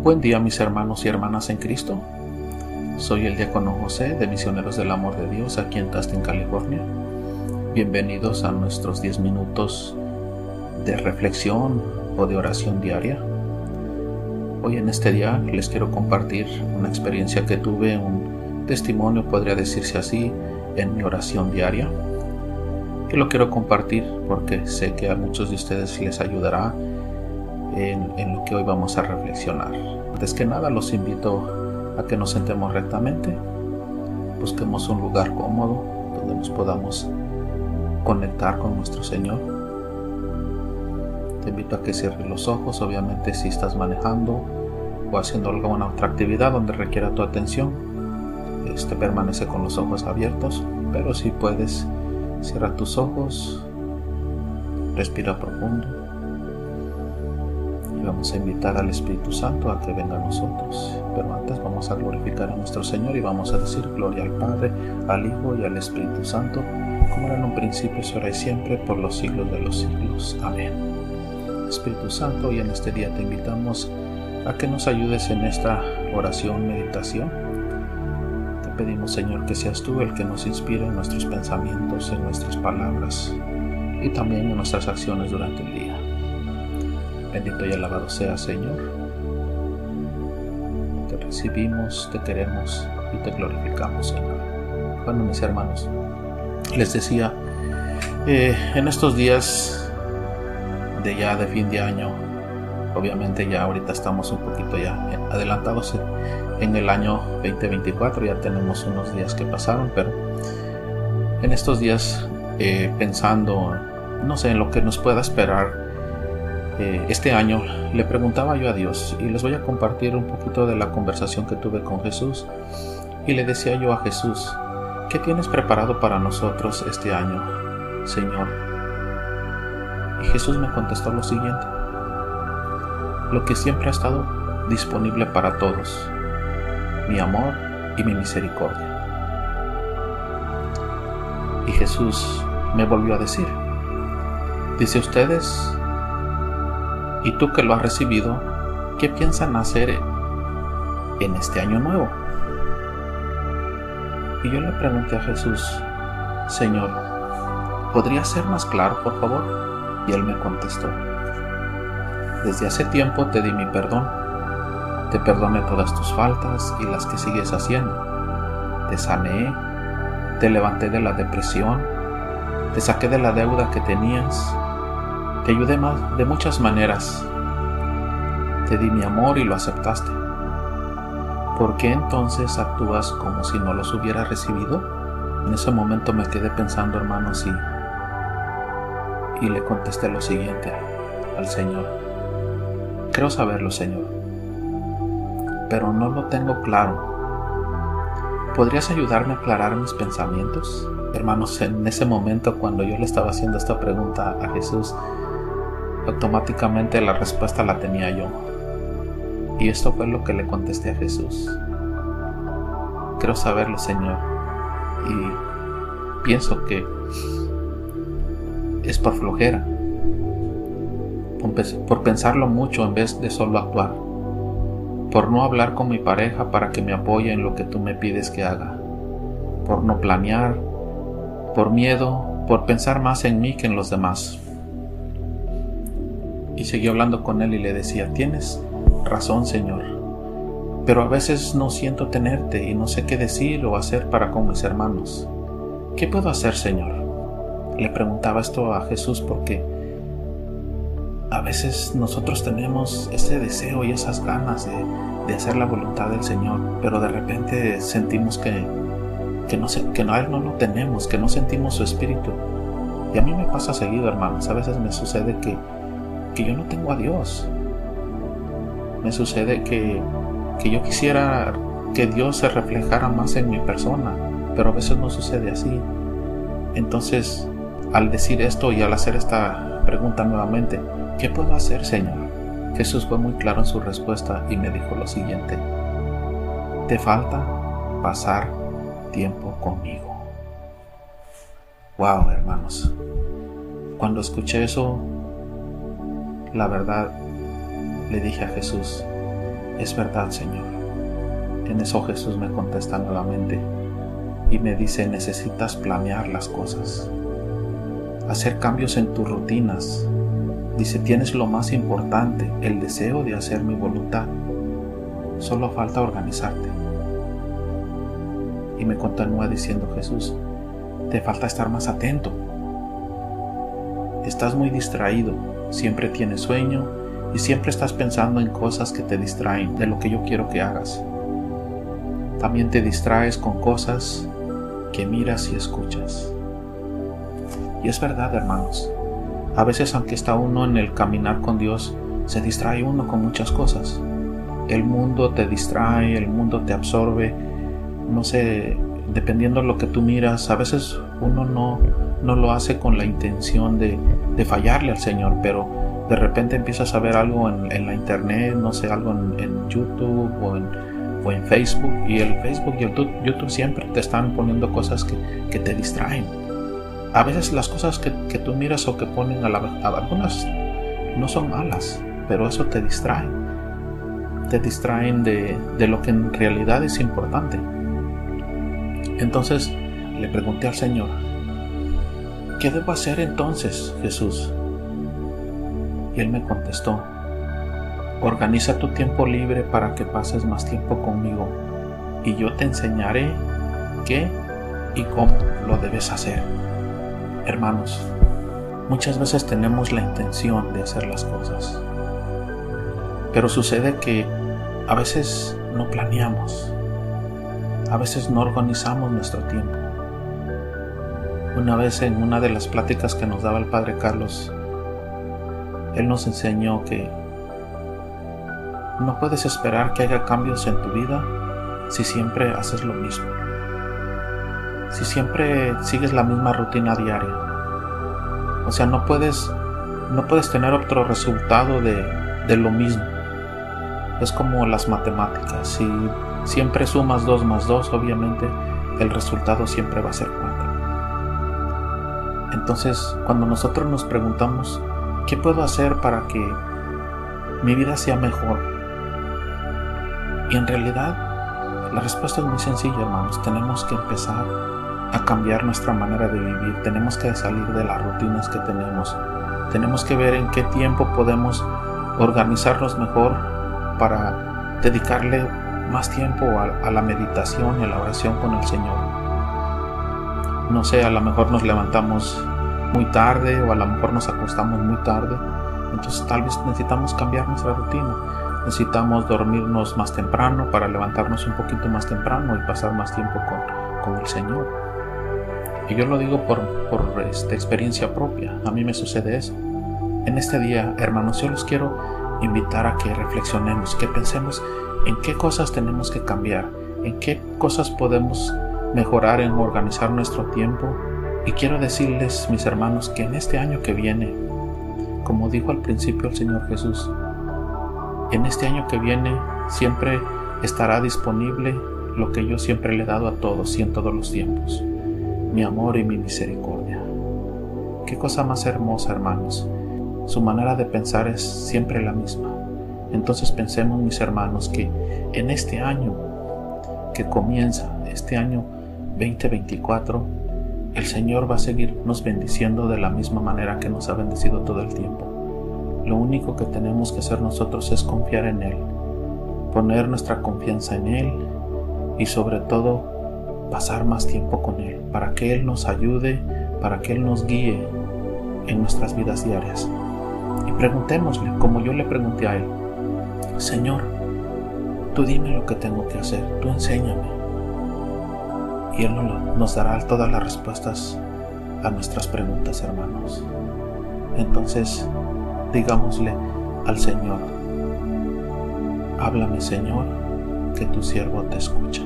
Buen día mis hermanos y hermanas en Cristo. Soy el diácono José de Misioneros del Amor de Dios aquí en Tustin, California. Bienvenidos a nuestros 10 minutos de reflexión o de oración diaria. Hoy en este día les quiero compartir una experiencia que tuve, un testimonio podría decirse así, en mi oración diaria. Que lo quiero compartir porque sé que a muchos de ustedes les ayudará en, lo que hoy vamos a reflexionar. Antes que nada los invito a que nos sentemos rectamente, busquemos un lugar cómodo donde nos podamos conectar con nuestro Señor. Te invito a que cierres los ojos, obviamente si estás manejando o haciendo alguna otra actividad donde requiera tu atención, este permanece con los ojos abiertos, pero si puedes, cierra tus ojos, respira profundo vamos a invitar al Espíritu Santo a que venga a nosotros. Pero antes vamos a glorificar a nuestro Señor y vamos a decir gloria al Padre, al Hijo y al Espíritu Santo, como era en un principio, ahora y siempre, por los siglos de los siglos. Amén. Espíritu Santo, y en este día te invitamos a que nos ayudes en esta oración, meditación. Te pedimos, Señor, que seas tú el que nos inspire en nuestros pensamientos, en nuestras palabras y también en nuestras acciones durante el día. Bendito y alabado sea Señor. Te recibimos, te queremos y te glorificamos Señor. Bueno mis hermanos, les decía, eh, en estos días de ya de fin de año, obviamente ya ahorita estamos un poquito ya adelantados en el año 2024, ya tenemos unos días que pasaron, pero en estos días eh, pensando, no sé, en lo que nos pueda esperar eh, este año le preguntaba yo a Dios y les voy a compartir un poquito de la conversación que tuve con Jesús y le decía yo a Jesús, ¿qué tienes preparado para nosotros este año, Señor? Y Jesús me contestó lo siguiente, lo que siempre ha estado disponible para todos, mi amor y mi misericordia. Y Jesús me volvió a decir, dice ustedes y tú que lo has recibido, ¿qué piensan hacer en este año nuevo? Y yo le pregunté a Jesús, Señor, ¿podría ser más claro, por favor? Y él me contestó, desde hace tiempo te di mi perdón, te perdoné todas tus faltas y las que sigues haciendo, te sané, te levanté de la depresión, te saqué de la deuda que tenías, te ayudé de muchas maneras. Te di mi amor y lo aceptaste. ¿Por qué entonces actúas como si no los hubieras recibido? En ese momento me quedé pensando, hermano, sí. Y le contesté lo siguiente al Señor. Creo saberlo, Señor, pero no lo tengo claro. ¿Podrías ayudarme a aclarar mis pensamientos? Hermanos, en ese momento cuando yo le estaba haciendo esta pregunta a Jesús, automáticamente la respuesta la tenía yo. Y esto fue lo que le contesté a Jesús. Quiero saberlo, Señor. Y pienso que es por flojera, por pensarlo mucho en vez de solo actuar, por no hablar con mi pareja para que me apoye en lo que tú me pides que haga, por no planear, por miedo, por pensar más en mí que en los demás y seguí hablando con él y le decía, tienes razón Señor, pero a veces no siento tenerte y no sé qué decir o hacer para con mis hermanos. ¿Qué puedo hacer Señor? Le preguntaba esto a Jesús porque a veces nosotros tenemos ese deseo y esas ganas de, de hacer la voluntad del Señor, pero de repente sentimos que, que, no, que no, a Él no lo tenemos, que no sentimos su espíritu. Y a mí me pasa seguido, hermanos. A veces me sucede que yo no tengo a Dios. Me sucede que, que yo quisiera que Dios se reflejara más en mi persona, pero a veces no sucede así. Entonces, al decir esto y al hacer esta pregunta nuevamente, ¿qué puedo hacer, Señor? Jesús fue muy claro en su respuesta y me dijo lo siguiente, te falta pasar tiempo conmigo. Wow, hermanos. Cuando escuché eso, la verdad, le dije a Jesús, Es verdad, Señor. En eso Jesús me contesta nuevamente y me dice, necesitas planear las cosas, hacer cambios en tus rutinas. Dice, tienes lo más importante, el deseo de hacer mi voluntad. Solo falta organizarte. Y me continúa diciendo Jesús, te falta estar más atento. Estás muy distraído, siempre tienes sueño y siempre estás pensando en cosas que te distraen de lo que yo quiero que hagas. También te distraes con cosas que miras y escuchas. Y es verdad, hermanos. A veces aunque está uno en el caminar con Dios, se distrae uno con muchas cosas. El mundo te distrae, el mundo te absorbe. No sé, dependiendo de lo que tú miras, a veces uno no, no lo hace con la intención de, fallarle al Señor, pero de repente empiezas a ver algo en, la internet, no sé, algo en, YouTube o en, o en, Facebook, y el Facebook y el YouTube siempre te están poniendo cosas que, te distraen. A veces las cosas que, tú miras o que ponen a, la, a algunas no son malas, pero eso te distrae. Te distraen de, de lo que en realidad es importante. Entonces le pregunté al Señor, ¿qué debo hacer entonces, Jesús? Y él me contestó, organiza tu tiempo libre para que pases más tiempo conmigo y yo te enseñaré qué y cómo lo debes hacer. Hermanos, muchas veces tenemos la intención de hacer las cosas, pero sucede que a veces no planeamos, a veces no organizamos nuestro tiempo. Una vez en una de las pláticas que nos daba el Padre Carlos, él nos enseñó que no puedes esperar que haya cambios en tu vida si siempre haces lo mismo. Si siempre sigues la misma rutina diaria. O sea, no puedes, no puedes tener otro resultado de, de lo mismo. Es como las matemáticas. Si siempre sumas 2 más 2, obviamente el resultado siempre va a ser 4. Entonces, cuando nosotros nos preguntamos, ¿qué puedo hacer para que mi vida sea mejor? Y en realidad, la respuesta es muy sencilla, hermanos. Tenemos que empezar a cambiar nuestra manera de vivir. Tenemos que salir de las rutinas que tenemos. Tenemos que ver en qué tiempo podemos organizarnos mejor para dedicarle más tiempo a, la meditación y a la oración con el Señor. No sé, a lo mejor nos levantamos muy tarde o a lo mejor nos acostamos muy tarde. Entonces tal vez necesitamos cambiar nuestra rutina. Necesitamos dormirnos más temprano para levantarnos un poquito más temprano y pasar más tiempo con, con el Señor. Y yo lo digo por, por esta experiencia propia. A mí me sucede eso. En este día, hermanos, yo los quiero invitar a que reflexionemos, que pensemos en qué cosas tenemos que cambiar, en qué cosas podemos mejorar en organizar nuestro tiempo. Y quiero decirles, mis hermanos, que en este año que viene, como dijo al principio el Señor Jesús, en este año que viene siempre estará disponible lo que yo siempre le he dado a todos y en todos los tiempos, mi amor y mi misericordia. Qué cosa más hermosa, hermanos. Su manera de pensar es siempre la misma. Entonces pensemos, mis hermanos, que en este año que comienza, este año 2024, el Señor va a seguirnos bendiciendo de la misma manera que nos ha bendecido todo el tiempo. Lo único que tenemos que hacer nosotros es confiar en Él, poner nuestra confianza en Él y sobre todo pasar más tiempo con Él, para que Él nos ayude, para que Él nos guíe en nuestras vidas diarias. Y preguntémosle, como yo le pregunté a Él, Señor, tú dime lo que tengo que hacer, tú enséñame. Y Él nos dará todas las respuestas a nuestras preguntas, hermanos. Entonces, digámosle al Señor, háblame Señor, que tu siervo te escucha.